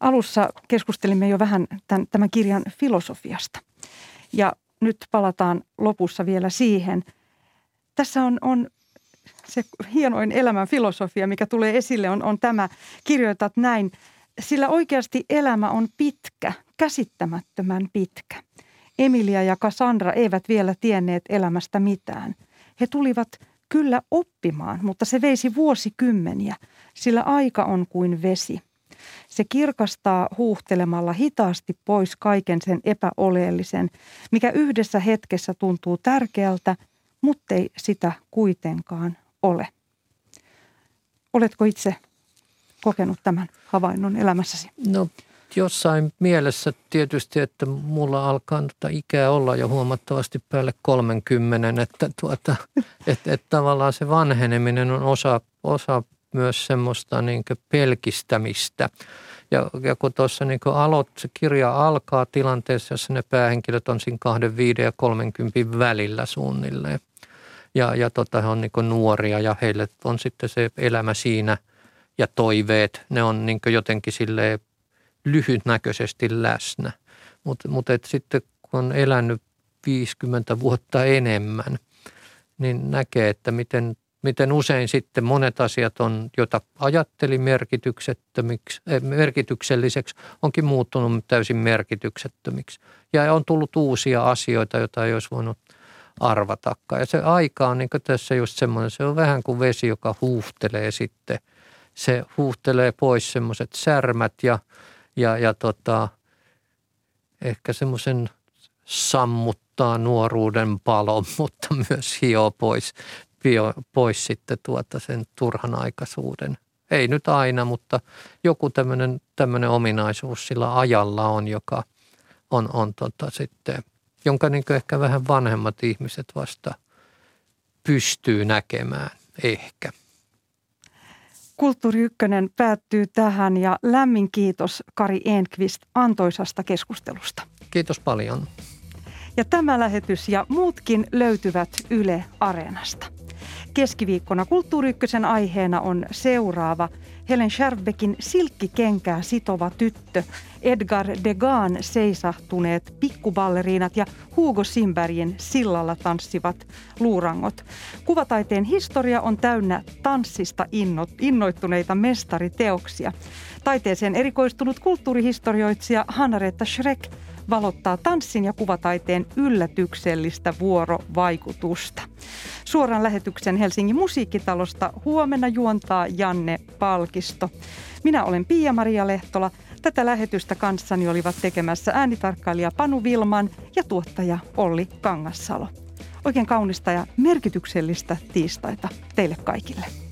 Alussa keskustelimme jo vähän tämän, tämän kirjan filosofiasta. Ja nyt palataan lopussa vielä siihen – tässä on, on se hienoin elämän filosofia, mikä tulee esille, on, on tämä. Kirjoitat näin, sillä oikeasti elämä on pitkä, käsittämättömän pitkä. Emilia ja Cassandra eivät vielä tienneet elämästä mitään. He tulivat kyllä oppimaan, mutta se veisi vuosikymmeniä, sillä aika on kuin vesi. Se kirkastaa huuhtelemalla hitaasti pois kaiken sen epäoleellisen, mikä yhdessä hetkessä tuntuu tärkeältä – muttei sitä kuitenkaan ole. Oletko itse kokenut tämän havainnon elämässäsi? No jossain mielessä tietysti, että mulla alkaa tota ikää olla jo huomattavasti päälle 30, että, tuota, että, että tavallaan se vanheneminen on osa, osa myös semmoista niin pelkistämistä. Ja, ja kun tuossa niin aloit, se kirja alkaa tilanteessa, jossa ne päähenkilöt on siinä 25 ja 30 välillä suunnilleen. Ja, ja tota, he on niin nuoria ja heille on sitten se elämä siinä ja toiveet, ne on niin jotenkin silleen lyhytnäköisesti läsnä. Mutta mut sitten kun on elänyt 50 vuotta enemmän, niin näkee, että miten, miten usein sitten monet asiat on, jota ajatteli merkityksettömiksi, eh, merkitykselliseksi, onkin muuttunut täysin merkityksettömiksi. Ja on tullut uusia asioita, joita ei olisi voinut arvatakaan. Ja se aika on niin tässä just semmoinen, se on vähän kuin vesi, joka huuhtelee sitten. Se huuhtelee pois semmoiset särmät ja – ja, ja tota, ehkä semmoisen sammuttaa nuoruuden palon, mutta myös hioo pois, bio, pois sitten tuota sen turhan aikaisuuden. Ei nyt aina, mutta joku tämmöinen ominaisuus sillä ajalla on, joka on, on tota sitten, jonka niin ehkä vähän vanhemmat ihmiset vasta pystyy näkemään ehkä. Kulttuuri Ykkönen päättyy tähän ja lämmin kiitos Kari Enqvist antoisasta keskustelusta. Kiitos paljon. Ja tämä lähetys ja muutkin löytyvät Yle Areenasta. Keskiviikkona Kulttuuri aiheena on seuraava – Helen Scherfbeckin silkkikenkää sitova tyttö, Edgar Degan seisahtuneet pikkuballeriinat ja Hugo Simbergin sillalla tanssivat luurangot. Kuvataiteen historia on täynnä tanssista innoittuneita mestariteoksia. Taiteeseen erikoistunut kulttuurihistorioitsija Hanna-Reetta Schreck valottaa tanssin ja kuvataiteen yllätyksellistä vuorovaikutusta. Suoran lähetyksen Helsingin musiikkitalosta huomenna juontaa Janne Palkisto. Minä olen Pia-Maria Lehtola. Tätä lähetystä kanssani olivat tekemässä äänitarkkailija Panu Vilman ja tuottaja Olli Kangassalo. Oikein kaunista ja merkityksellistä tiistaita teille kaikille.